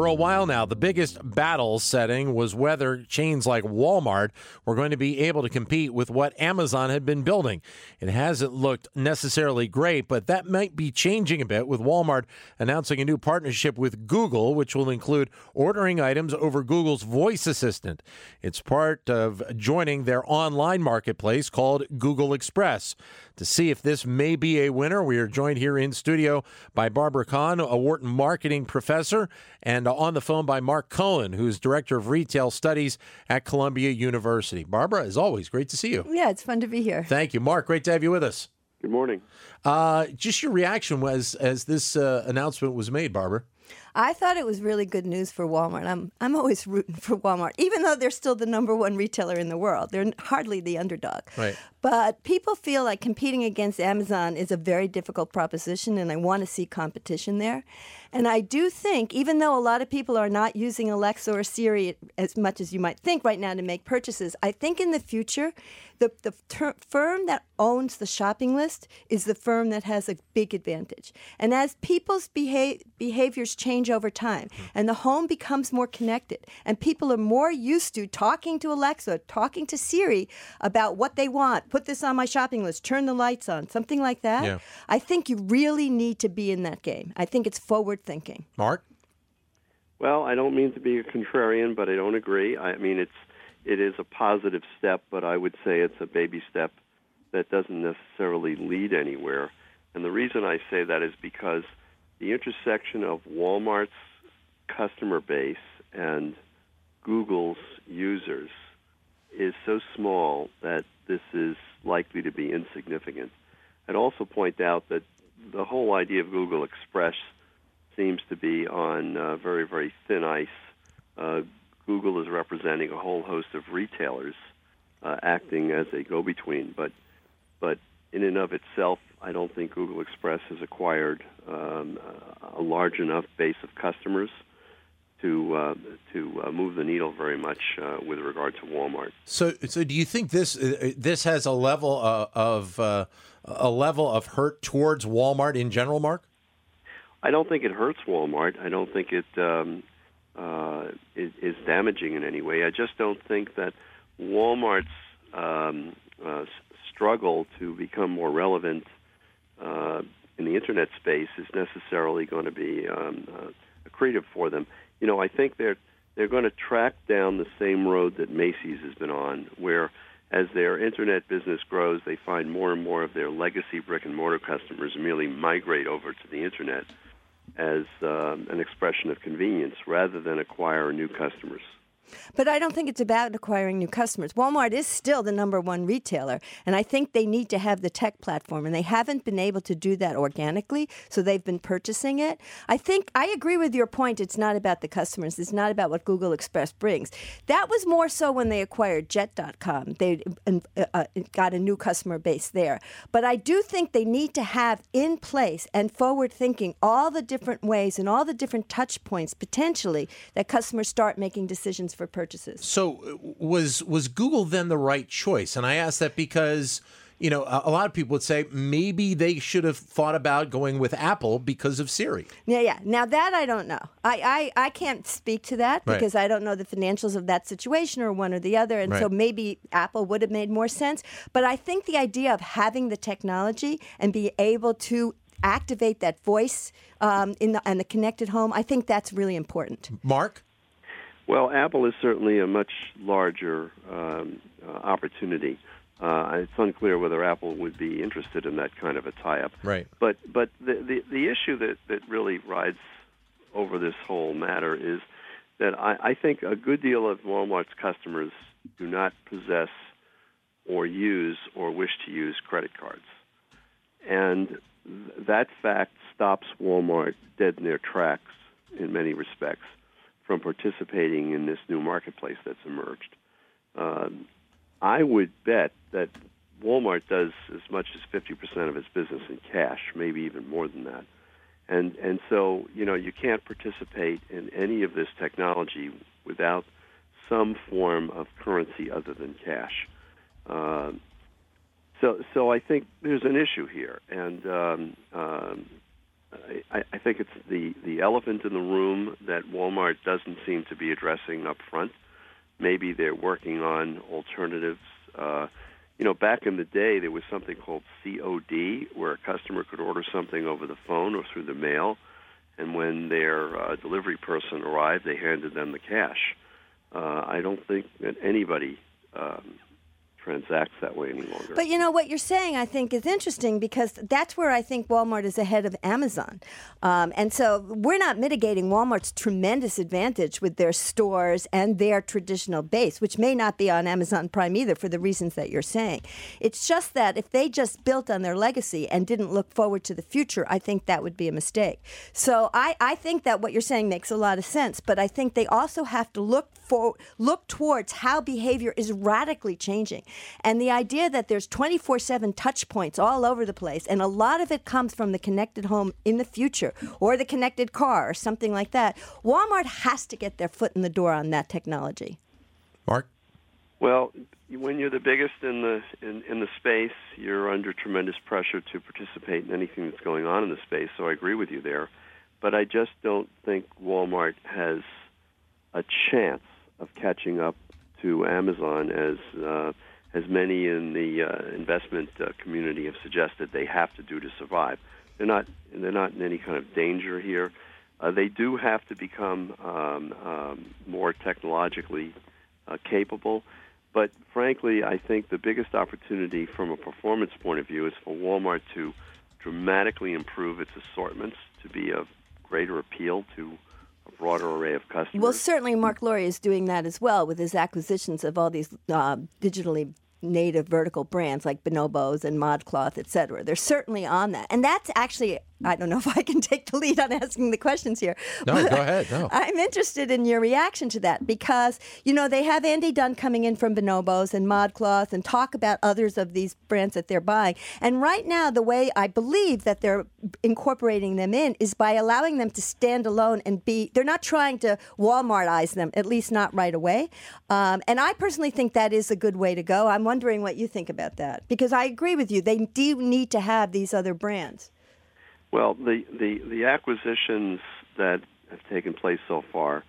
For a while now, the biggest battle setting was whether chains like Walmart were going to be able to compete with what Amazon had been building. It hasn't looked necessarily great, but that might be changing a bit with Walmart announcing a new partnership with Google, which will include ordering items over Google's voice assistant. It's part of joining their online marketplace called Google Express. To see if this may be a winner, we are joined here in studio by Barbara Kahn, a Wharton marketing professor, and on the phone by Mark Cohen, who's director of retail studies at Columbia University. Barbara, as always, great to see you. Yeah, it's fun to be here. Thank you, Mark. Great to have you with us. Good morning. Uh, just your reaction was as this uh, announcement was made, Barbara. I thought it was really good news for Walmart. I'm I'm always rooting for Walmart, even though they're still the number one retailer in the world. They're hardly the underdog. Right. But people feel like competing against Amazon is a very difficult proposition, and I want to see competition there. And I do think, even though a lot of people are not using Alexa or Siri as much as you might think right now to make purchases, I think in the future, the, the ter- firm that owns the shopping list is the firm that has a big advantage. And as people's beha- behaviors change over time mm-hmm. and the home becomes more connected and people are more used to talking to Alexa, talking to Siri about what they want, put this on my shopping list, turn the lights on, something like that. Yeah. I think you really need to be in that game. I think it's forward thinking. Mark? Well, I don't mean to be a contrarian, but I don't agree. I mean, it's it is a positive step, but I would say it's a baby step that doesn't necessarily lead anywhere. And the reason I say that is because the intersection of Walmart's customer base and Google's users is so small that this is likely to be insignificant. I'd also point out that the whole idea of Google Express seems to be on uh, very, very thin ice. Uh, Google is representing a whole host of retailers uh, acting as a go-between, but but in and of itself, I don't think Google Express has acquired um, a large enough base of customers to uh, to uh, move the needle very much uh, with regard to Walmart. So, so do you think this uh, this has a level uh, of uh, a level of hurt towards Walmart in general, Mark? I don't think it hurts Walmart. I don't think it um, is, is, damaging in any way. I just don't think that Walmart's um, struggle to become more relevant in the internet space is necessarily going to be um, accretive for them you know, I think they're they're going to track down the same road that Macy's has been on, where as their internet business grows, they find more and more of their legacy brick and mortar customers merely migrate over to the internet as um, an expression of convenience rather than acquire new customers. But I don't think it's about acquiring new customers. Walmart is still the number one retailer, and I think they need to have the tech platform, and they haven't been able to do that organically, so they've been purchasing it. I think I agree with your point. It's not about the customers. It's not about what Google Express brings. That was more so when they acquired Jet.com. They uh, uh, got a new customer base there. But I do think they need to have in place and forward thinking all the different ways and all the different touch points potentially that customers start making decisions for purchases. So was was Google then the right choice? And I ask that because you know, a, lot of people would say maybe they should have thought about going with Apple because of Siri. Yeah, yeah. Now that I don't know. I, I, I can't speak to that because right. I don't know the financials of that situation or one or the other. And right. so maybe Apple would have made more sense. But I think the idea of having the technology and be able to activate that voice um, in the, and the connected home, I think that's really important. Mark? Well, Apple is certainly a much larger um, uh, opportunity. Uh, it's unclear whether Apple would be interested in that kind of a tie-up. Right. But but the the, the issue that, that really rides over this whole matter is that I, I think a good deal of Walmart's customers do not possess or use or wish to use credit cards, and th- that fact stops Walmart dead in their tracks in many respects from participating in this new marketplace that's emerged. Um, I would bet that Walmart does as much as 50% of its business in cash, maybe even more than that. And and so, you know, you can't participate in any of this technology without some form of currency other than cash. Um, so, so I think there's an issue here, and um, um, I, I think it's the the elephant in the room that Walmart doesn't seem to be addressing up front. Maybe they're working on alternatives. Uh, you know, back in the day, there was something called COD, where a customer could order something over the phone or through the mail, and when their uh, delivery person arrived, they handed them the cash. Uh, I don't think that anybody um, transacts that way any longer. But you know what you're saying, I think, is interesting because that's where I think Walmart is ahead of Amazon, um, and so we're not mitigating Walmart's tremendous advantage with their stores and their traditional base, which may not be on Amazon Prime either for the reasons that you're saying. It's just that if they just built on their legacy and didn't look forward to the future, I think that would be a mistake. So I, I think that what you're saying makes a lot of sense, but I think they also have to look for look towards how behavior is radically changing. And the idea that there's 24 7 touch points all over the place, and a lot of it comes from the connected home in the future or the connected car or something like that. Walmart has to get their foot in the door on that technology. Mark? Well, when you're the biggest in the in, in the space, you're under tremendous pressure to participate in anything that's going on in the space. So I agree with you there, but I just don't think Walmart has a chance of catching up to Amazon as uh, as many in the uh, investment uh, community have suggested they have to do to survive. They're not they're not in any kind of danger here. Uh, they do have to become um, um, more technologically uh, capable. But frankly, I think the biggest opportunity from a performance point of view is for Walmart to dramatically improve its assortments to be of greater appeal to broader array of customers. Well, certainly Marc Lore is doing that as well with his acquisitions of all these uh, digitally native vertical brands like Bonobos and ModCloth, et cetera. They're certainly on that. And that's actually I don't know if I can take the lead on asking the questions here. No, go ahead. No. I'm interested in your reaction to that because, you know, they have Andy Dunn coming in from Bonobos and ModCloth and talk about others of these brands that they're buying. And right now, the way I believe that they're incorporating them in is by allowing them to stand alone and be, they're not trying to Walmartize them, at least not right away. Um, and I personally think that is a good way to go. I'm wondering what you think about that because I agree with you. They do need to have these other brands. Well, the, the, the acquisitions that have taken place so far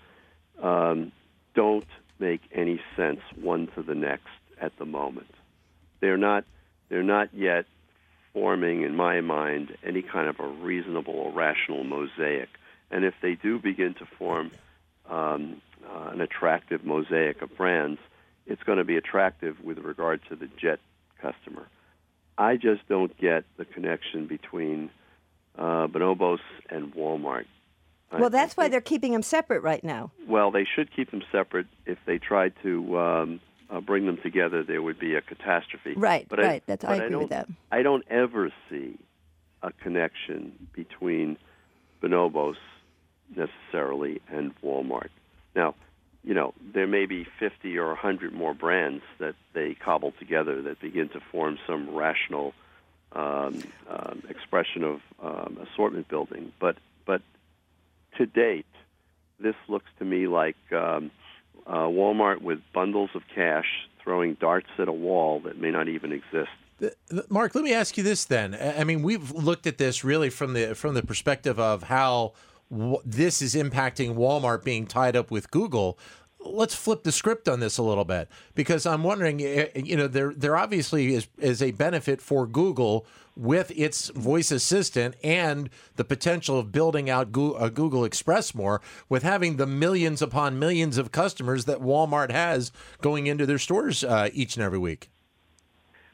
um, don't make any sense one to the next at the moment. They're not they're not yet forming, in my mind, any kind of a reasonable or rational mosaic. And if they do begin to form um, uh, an attractive mosaic of brands, it's going to be attractive with regard to the jet customer. I just don't get the connection between uh, Bonobos and Walmart. Well, that's why they're keeping them separate right now. Well, they should keep them separate. If they tried to um, uh, bring them together, there would be a catastrophe. Right, but right. I, that's I agree I with that. I don't ever see a connection between Bonobos necessarily and Walmart. Now, you know, there may be 50 or 100 more brands that they cobble together that begin to form some rational um, um, expression of um, assortment building. But but to date, this looks to me like um, uh, Walmart with bundles of cash throwing darts at a wall that may not even exist. Mark, let me ask you this then. I mean, we've looked at this really from the from the perspective of how w- this is impacting Walmart being tied up with Google let's flip the script on this a little bit because I'm wondering, eh, you know, there there obviously is is a benefit for Google with its voice assistant and the potential of building out Google Express more with having the millions upon millions of customers that Walmart has going into their stores uh, each and every week.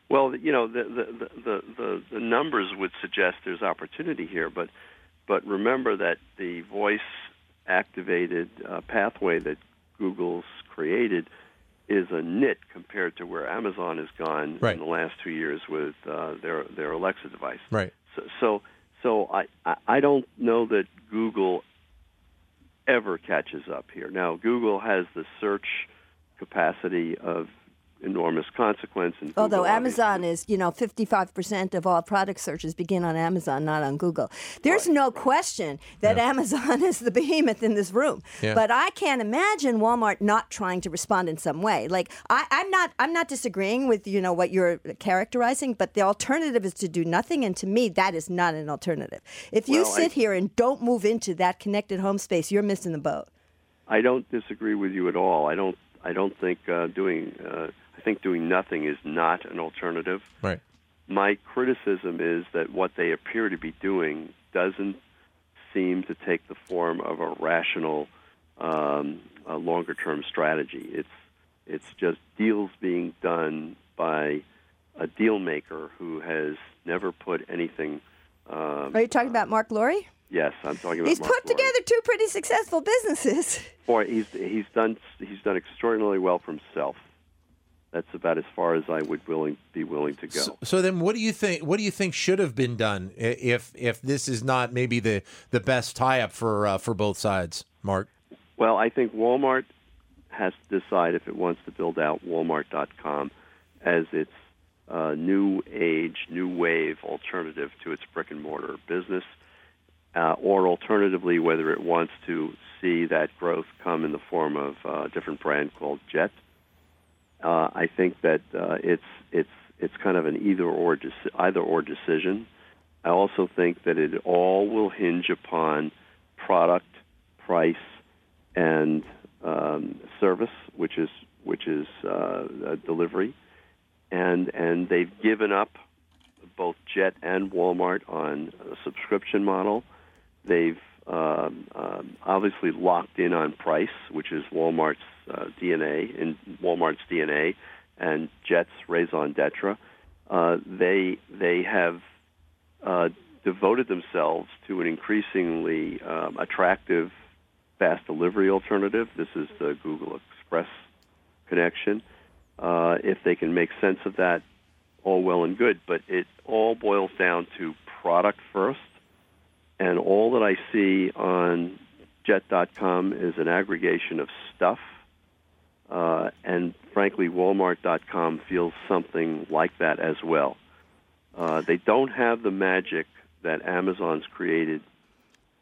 Well, you know, the, the the, the the numbers would suggest there's opportunity here, but but remember that the voice activated uh, pathway that Google's created is a nit compared to where Amazon has gone right. in the last two years with uh, their their Alexa device. Right. So so, so I, I I don't know that Google ever catches up here. Now Google has the search capacity of enormous consequence. And Although Google Amazon obviously- is, you know, 55% of all product searches begin on Amazon, not on Google. There's no question that Amazon is the behemoth in this room. Yeah. But I can't imagine Walmart not trying to respond in some way. Like I, I'm not I'm not disagreeing with, you know, what you're characterizing, but the alternative is to do nothing. And to me, that is not an alternative. If you Well, I- sit here and don't move into that connected home space, you're missing the boat. I don't disagree with you at all. I don't. I don't think uh, doing. Uh, I think doing nothing is not an alternative. Right. My criticism is that what they appear to be doing doesn't seem to take the form of a rational, um, a longer-term strategy. It's it's just deals being done by a deal maker who has never put anything. Um, Are you talking about Marc Lore? yes, I'm talking about. He's Mark put Lauren. together two pretty successful businesses. Boy, he's he's done he's done extraordinarily well for himself. That's about as far as I would willing be willing to go. So, so then, what do you think? What do you think should have been done if if this is not maybe the the best tie up for uh, for both sides, Mark? Well, I think Walmart has to decide if it wants to build out Walmart.com as its uh, new age, new wave alternative to its brick and mortar business, uh, or alternatively, whether it wants to see that growth come in the form of uh, a different brand called Jet. Uh, I think that uh, it's it's it's kind of an either or deci- either or decision. I also think that it all will hinge upon product, price, and um, service, which is which is uh, delivery, and and they've given up both Jet and Walmart on a subscription model. They've um, um, obviously locked in on price, which is Walmart's uh, DNA in Walmart's DNA, and Jet's raison d'être. Uh, they they have uh, devoted themselves to an increasingly um, attractive fast delivery alternative. This is the Google Express connection. Uh, if they can make sense of that, all well and good. But it all boils down to product first. And all that I see on Jet.com is an aggregation of stuff. Uh, and frankly, Walmart.com feels something like that as well. Uh, they don't have the magic that Amazon's created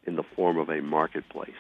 in the form of a marketplace.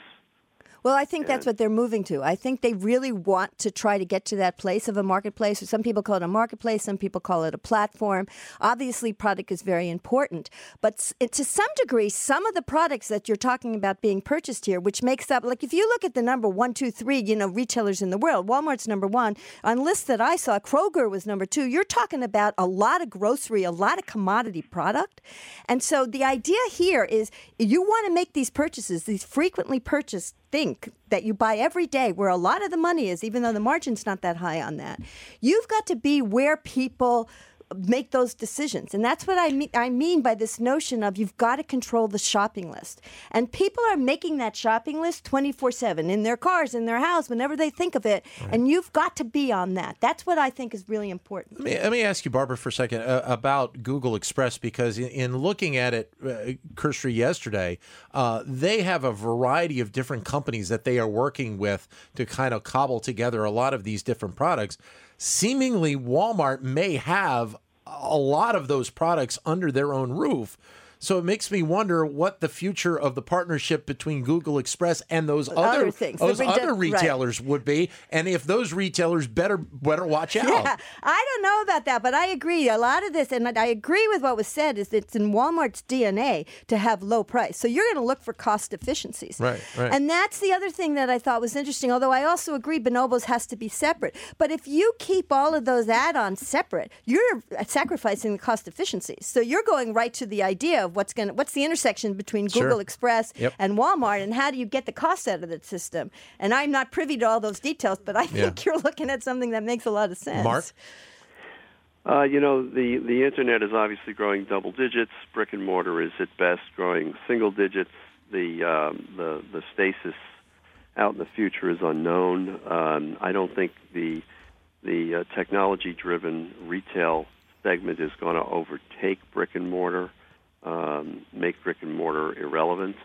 Well, I think that's what they're moving to. I think they really want to try to get to that place of a marketplace. Some people call it a marketplace, some people call it a platform. Obviously, product is very important, but to some degree, some of the products that you're talking about being purchased here, which makes up, like if you look at the number one, two, three, you know, retailers in the world, Walmart's number one. On lists that I saw, Kroger was number two. You're talking about a lot of grocery, a lot of commodity product. And so the idea here is you want to make these purchases, these frequently purchased think that you buy every day where a lot of the money is even though the margin's not that high on that. You've got to be where people make those decisions. And that's what I mean I mean by this notion of you've got to control the shopping list. And people are making that shopping list 24/7 in their cars in their house whenever they think of it. And you've got to be on that. That's what I think is really important. Let me, let me ask you, Barbara, for a second uh, about Google Express because in, in looking at it, uh, Kirsty, yesterday, uh, they have a variety of different companies that they are working with to kind of cobble together a lot of these different products. Seemingly, Walmart may have a lot of those products under their own roof. So it makes me wonder what the future of the partnership between Google Express and those other, Other things, those rede- other right. retailers would be, and if those retailers better better watch out. Yeah, I don't know about that, but I agree. A lot of this, and I agree with what was said, is it's in Walmart's DNA to have low price. So you're going to look for cost efficiencies. Right, right. And that's the other thing that I thought was interesting, although I also agree Bonobos has to be separate. But if you keep all of those add ons separate, you're sacrificing the cost efficiencies. So you're going right to the idea of what's going to, what's the intersection between Sure. Google Express Yep. and Walmart, and how do you get the cost out of the system? And I'm not privy to all those details, but I think you're looking at something that makes a lot of sense. Mark? Uh, you know, the, the internet is obviously growing double digits. Brick and mortar is at best growing single digits. The um, the the stasis out in the future is unknown. Um, I don't think the the uh, technology-driven retail segment is going to overtake brick and mortar, um, make brick and mortar irrelevant.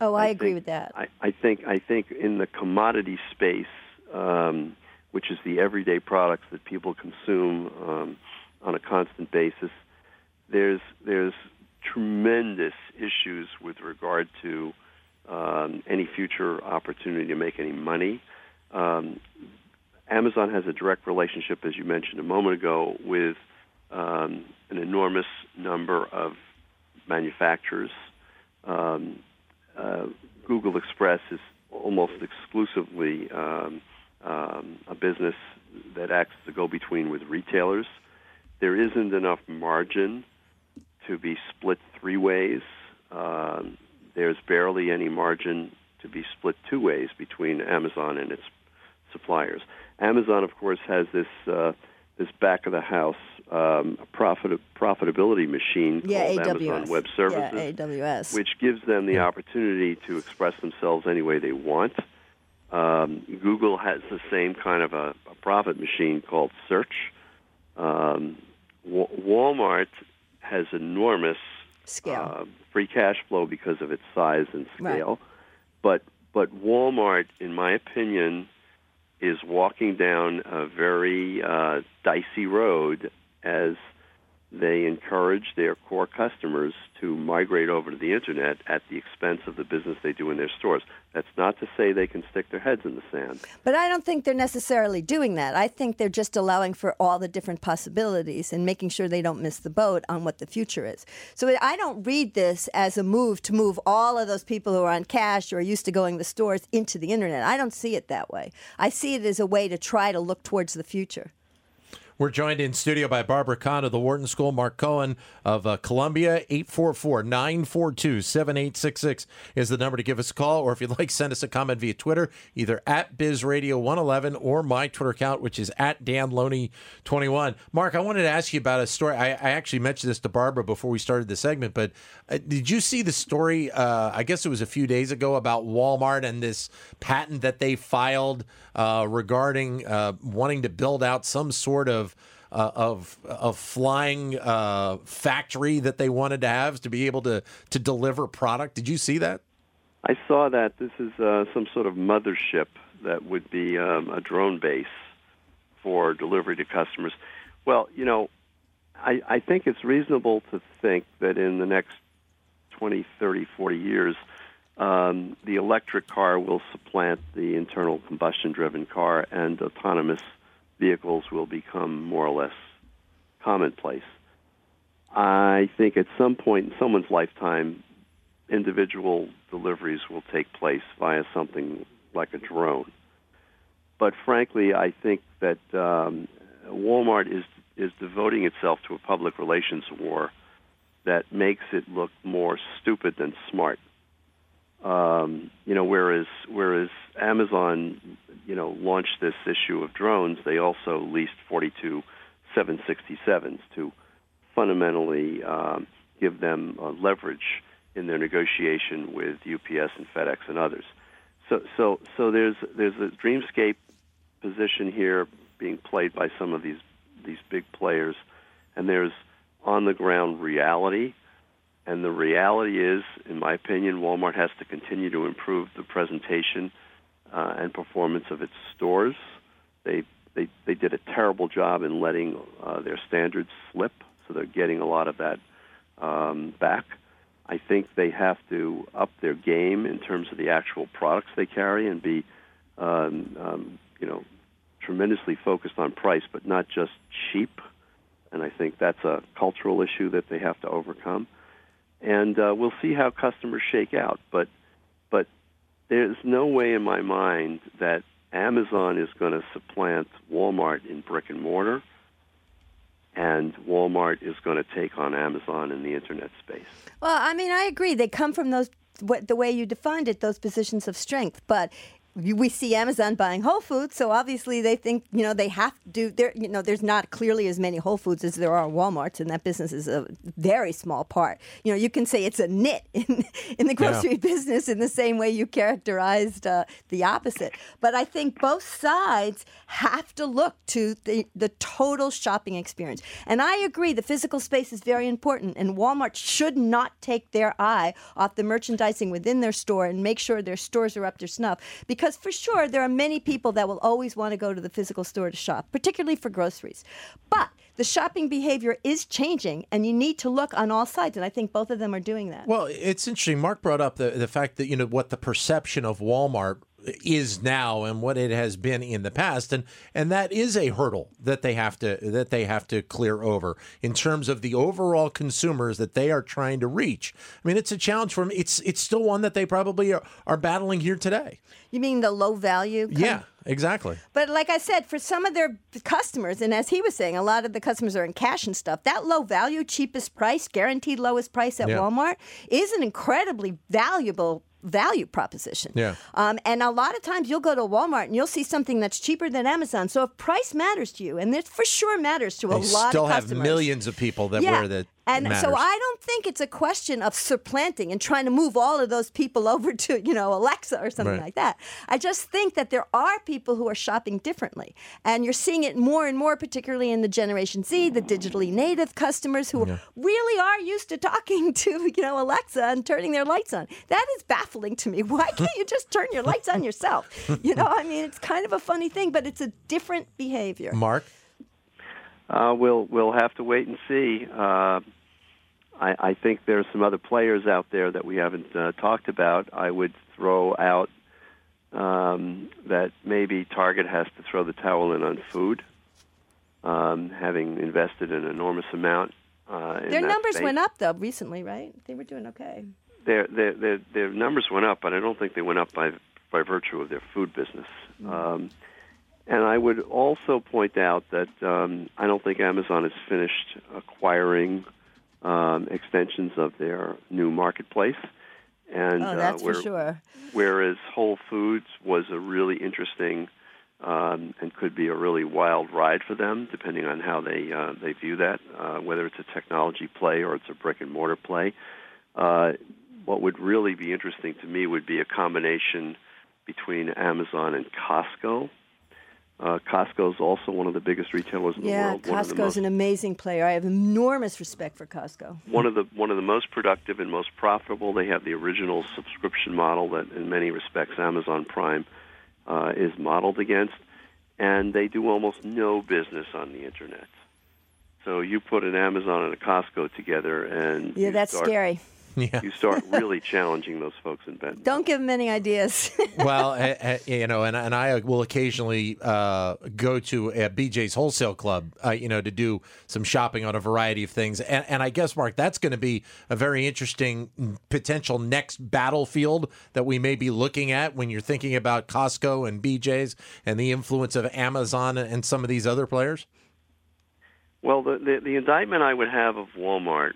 Oh, I, I agree think- with that. I, I think I think in the commodity space, um, which is the everyday products that people consume um, on a constant basis. There's there's tremendous issues with regard to um, any future opportunity to make any money. Um, Amazon has a direct relationship, as you mentioned a moment ago, with um, an enormous number of manufacturers. Um, uh, Google Express is almost exclusively um, um, a business that acts as a go-between with retailers. There isn't enough margin to be split three ways. Um, there's barely any margin to be split two ways between Amazon and its suppliers. Amazon, of course, has this uh, this back of the house um, profit profitability machine yeah, called AWS. Amazon Web Services, Yeah, AWS. which gives them the opportunity to express themselves any way they want. Um, Google has the same kind of a, a profit machine called Search. Um, Wa- Walmart has enormous Scale. uh, free cash flow because of its size and Right. scale. But but Walmart, in my opinion, is walking down a very uh, dicey road as they encourage their core customers to migrate over to the internet at the expense of the business they do in their stores. That's not to say they can stick their heads in the sand. But I don't think they're necessarily doing that. I think they're just allowing for all the different possibilities and making sure they don't miss the boat on what the future is. So I don't read this as a move to move all of those people who are on cash or are used to going to the stores into the internet. I don't see it that way. I see it as a way to try to look towards the future. We're joined in studio by Barbara Kahn of the Wharton School, Mark Cohen of uh, Columbia. 844 942 7866 is the number to give us a call. Or if you'd like, send us a comment via Twitter, either at BizRadio111 or my Twitter account, which is at DanLoney21. Mark, I wanted to ask you about a story. I, I actually mentioned this to Barbara before we started the segment, but uh, did you see the story? Uh, I guess it was a few days ago about Walmart and this patent that they filed uh, regarding uh, wanting to build out some sort of uh, of of flying factory that they wanted to have to be able to to deliver product. Did you see that? I saw that this is some sort of mothership that would be um, a drone base for delivery to customers. Well, you know, I, I think it's reasonable to think that in the next 20, 30, 40 years, um, the electric car will supplant the internal combustion driven car and autonomous vehicles will become more or less commonplace. I think at some point in someone's lifetime, individual deliveries will take place via something like a drone. But frankly, I think that um, Walmart is is devoting itself to a public relations war that makes it look more stupid than smart. Um, you know, whereas whereas Amazon, you know, launched this issue of drones, they also leased 42 767s to fundamentally um, give them uh, leverage in their negotiation with UPS and FedEx and others. So so so there's there's a dreamscape position here being played by some of these these big players, and there's on the ground reality. And the reality is, in my opinion, Walmart has to continue to improve the presentation uh, and performance of its stores. They, they they did a terrible job in letting uh, their standards slip, so they're getting a lot of that um, back. I think they have to up their game in terms of the actual products they carry and be, um, um, you know, tremendously focused on price, but not just cheap. And I think that's a cultural issue that they have to overcome and uh, we'll see how customers shake out. But but there's no way in my mind that Amazon is going to supplant Walmart in brick and mortar, and Walmart is going to take on Amazon in the internet space. Well, I mean, I agree. They come from those what, the way you defined it, those positions of strength. But we see Amazon buying Whole Foods, so obviously they think you know they have to do. There, you know, there's not clearly as many Whole Foods as there are WalMarts, and that business is a very small part. You know, you can say it's a nit in in the grocery yeah. business in the same way you characterized uh, the opposite. But I think both sides have to look to the the total shopping experience, and I agree the physical space is very important, and Walmart should not take their eye off the merchandising within their store and make sure their stores are up to snuff because because for sure there are many people that will always want to go to the physical store to shop, particularly for groceries. But the shopping behavior is changing, and you need to look on all sides, and I think both of them are doing that. Well, it's interesting. Mark brought up the the fact that you know what the perception of Walmart is now and what it has been in the past. And and that is a hurdle that they have to that they have to clear over in terms of the overall consumers that they are trying to reach. I mean it's a challenge for them it's it's still one that they probably are, are battling here today. You mean the low value yeah exactly. But like i said for some of their customers and as he was saying a lot of the customers are in cash and stuff that low value cheapest price guaranteed lowest price at yeah. walmart is an incredibly valuable value proposition. Yeah. Um, and a lot of times you'll go to Walmart and you'll see something that's cheaper than Amazon. So if price matters to you, and it for sure matters to a they lot of customers. Still have millions of people that yeah. wear the and matters. so I don't think it's a question of supplanting and trying to move all of those people over to, you know, Alexa or something right. like that. I just think that there are people who are shopping differently. And you're seeing it more and more, particularly in the Generation Z, the digitally native customers who yeah. really are used to talking to, you know, Alexa and turning their lights on. That is baffling to me. Why can't you just turn your lights on yourself? You know, I mean, it's kind of a funny thing, but it's a different behavior. Mark? Uh, we'll we'll have to wait and see. Uh, I, I think are some other players out there that we haven't uh, talked about. I would throw out um, that maybe Target has to throw the towel in on food, um, having invested an enormous amount. Uh, their numbers space. went up though recently, right? They were doing okay. Their, their their their numbers went up, but I don't think they went up by by virtue of their food business. Mm-hmm. Um, and I would also point out that um, I don't think Amazon has finished acquiring um, extensions of their new marketplace. And oh, that's uh, where, for sure. Whereas Whole Foods was a really interesting um, and could be a really wild ride for them, depending on how they uh, they view that, uh, whether it's a technology play or it's a brick and mortar play. Uh, what would really be interesting to me would be a combination between Amazon and Costco uh, Costco is also one of the biggest retailers in yeah, the world. Yeah, Costco is an amazing player. I have enormous respect for Costco. One of the one of the most productive and most profitable. They have the original subscription model that, in many respects, Amazon Prime uh, is modeled against, and they do almost no business on the internet. So you put an Amazon and a Costco together, and yeah, that's start, scary yeah. you start really challenging those folks in Benton. Don't give them any ideas. well, uh, you know, and, and I will occasionally uh, go to a BJ's Wholesale Club, uh, you know, to do some shopping on a variety of things. And, and I guess, Mark, that's going to be a very interesting potential next battlefield that we may be looking at when you're thinking about Costco and BJ's and the influence of Amazon and some of these other players. Well, the, the, the indictment I would have of Walmart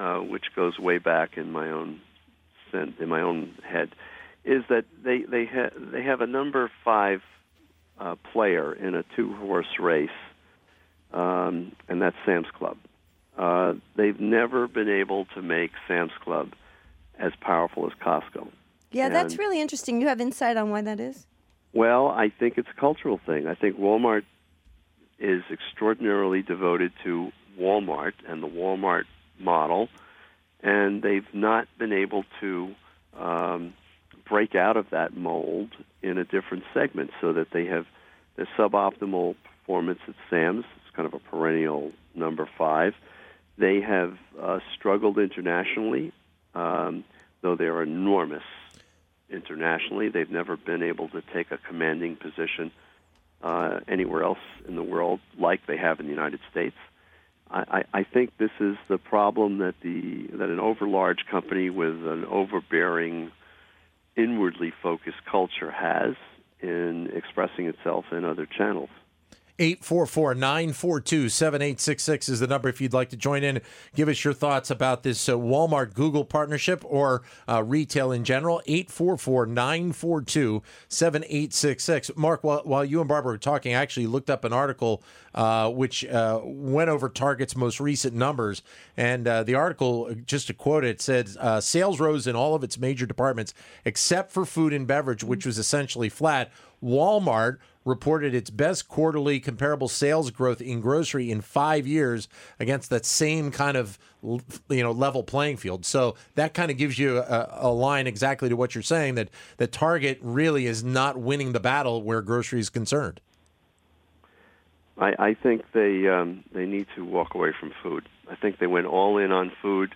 uh, which goes way back in my own in my own head, is that they they ha- they have a number five uh, player in a two horse race, um, and that's Sam's Club. Uh, they've never been able to make Sam's Club as powerful as Costco. Yeah, and, that's really interesting. You have insight on why that is? Well, I think it's a cultural thing. I think Walmart is extraordinarily devoted to Walmart and the Walmart model, and they've not been able to um, break out of that mold in a different segment so that they have the suboptimal performance at Sam's. It's kind of a perennial number five. They have uh, struggled internationally, um, though they're enormous internationally. They've never been able to take a commanding position uh, anywhere else in the world like they have in the United States. I, I think this is the problem that the that an overlarge company with an overbearing, inwardly focused culture has in expressing itself in other channels. 844 942 7866 is the number if you'd like to join in. Give us your thoughts about this uh, Walmart Google partnership or uh, retail in general. 844 942 7866. Mark, while, while you and Barbara were talking, I actually looked up an article uh, which uh, went over Target's most recent numbers. And uh, the article, just to quote it, said uh, sales rose in all of its major departments except for food and beverage, which was essentially flat. Walmart reported its best quarterly comparable sales growth in grocery in five years against that same kind of you know level playing field. So that kind of gives you a, a line exactly to what you're saying that that Target really is not winning the battle where grocery is concerned. I, I think they um, they need to walk away from food. I think they went all in on food,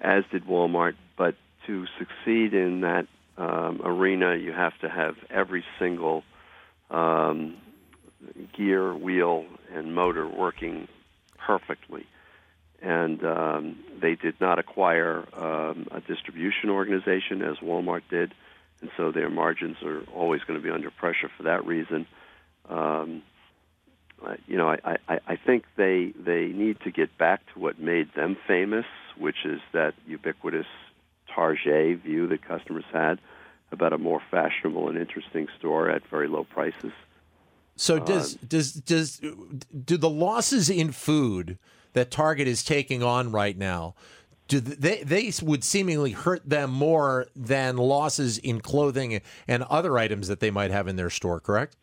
as did Walmart. But to succeed in that um, arena, you have to have every single um, gear, wheel, and motor working perfectly. And um, they did not acquire um, a distribution organization as Walmart did, and so their margins are always going to be under pressure for that reason. Um, you know, I, I, I think they they need to get back to what made them famous, which is that ubiquitous Target view that customers had about a more fashionable and interesting store at very low prices. So does uh, does does do the losses in food that Target is taking on right now? Do they they would seemingly hurt them more than losses in clothing and other items that they might have in their store? Correct.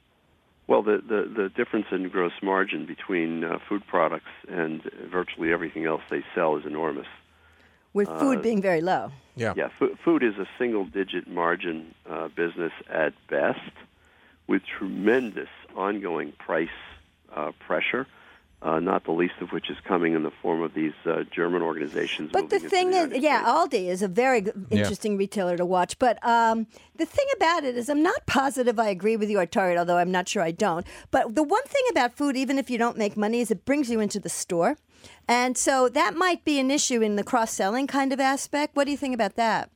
Well, the, the, the difference in gross margin between uh, food products and virtually everything else they sell is enormous. With food uh, being very low. Yeah. Yeah, f- food is a single digit margin uh, business at best with tremendous ongoing price uh, pressure uh, not the least of which is coming in the form of these uh, German organizations. But the thing the is, yeah, Aldi is a very interesting yeah. retailer to watch. But um, the thing about it is, I'm not positive I agree with you at Target, although I'm not sure I don't. But the one thing about food, even if you don't make money, is it brings you into the store. And so that might be an issue in the cross selling kind of aspect. What do you think about that?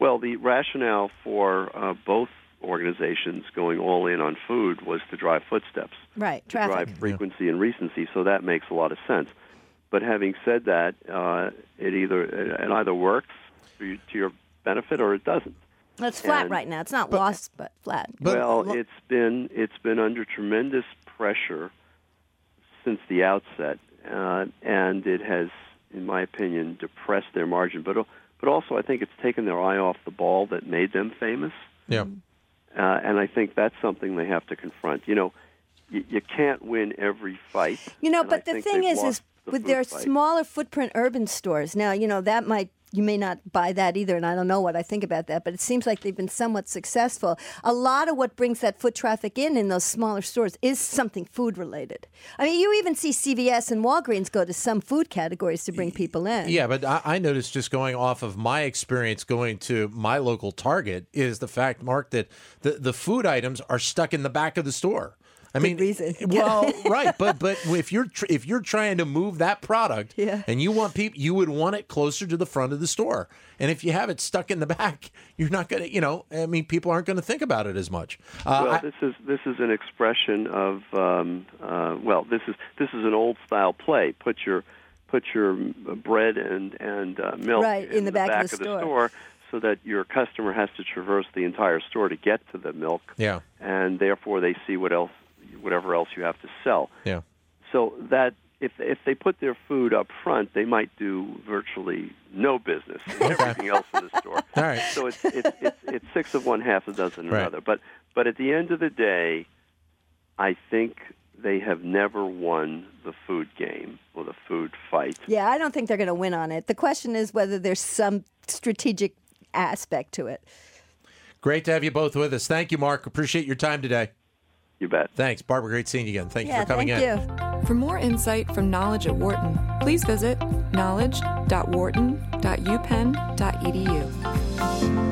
Well, the rationale for uh, both organizations going all in on food was to drive footsteps, right? Traffic. drive frequency yeah. and recency. So that makes a lot of sense. But having said that, uh, it either it either works to your benefit or it doesn't. It's flat and, right now. It's not but, lost, but flat. Well, it's been it's been under tremendous pressure since the outset, uh, and it has, in my opinion, depressed their margin. But but also, I think it's taken their eye off the ball that made them famous. Yeah. Uh, and I think that's something they have to confront. You know, you, you can't win every fight. You know, but the thing is, is the with their fight. smaller footprint urban stores. Now, you know that might you may not buy that either, and I don't know what I think about that, but it seems like they've been somewhat successful. A lot of what brings that foot traffic in in those smaller stores is something food related. I mean, you even see CVS and Walgreens go to some food categories to bring people in. Yeah, but I, I noticed just going off of my experience going to my local Target is the fact, Mark, that the, the food items are stuck in the back of the store. I mean, reason. well, right, but but if you're tr- if you're trying to move that product, yeah. and you want people, you would want it closer to the front of the store. And if you have it stuck in the back, you're not going to, you know, I mean, people aren't going to think about it as much. Uh, well, I, this is this is an expression of, um, uh, well, this is this is an old style play. Put your put your bread and and uh, milk right, in, in the, back, back of, the, of the store so that your customer has to traverse the entire store to get to the milk. Yeah. And therefore they see what else whatever else you have to sell. Yeah. So that if if they put their food up front, they might do virtually no business in everything else in the store. All right. So it's it's it's, it's six of one, half a dozen right. another. But but at the end of the day, I think they have never won the food game or the food fight. Yeah, I don't think they're going to win on it. The question is whether there's some strategic aspect to it. Great to have you both with us. Thank you, Mark. Appreciate your time today. You bet. Thanks, Barbara. Great seeing you again. Thank yeah, you for coming thank in. You. For more insight from Knowledge at Wharton, please visit knowledge.wharton.upenn.edu.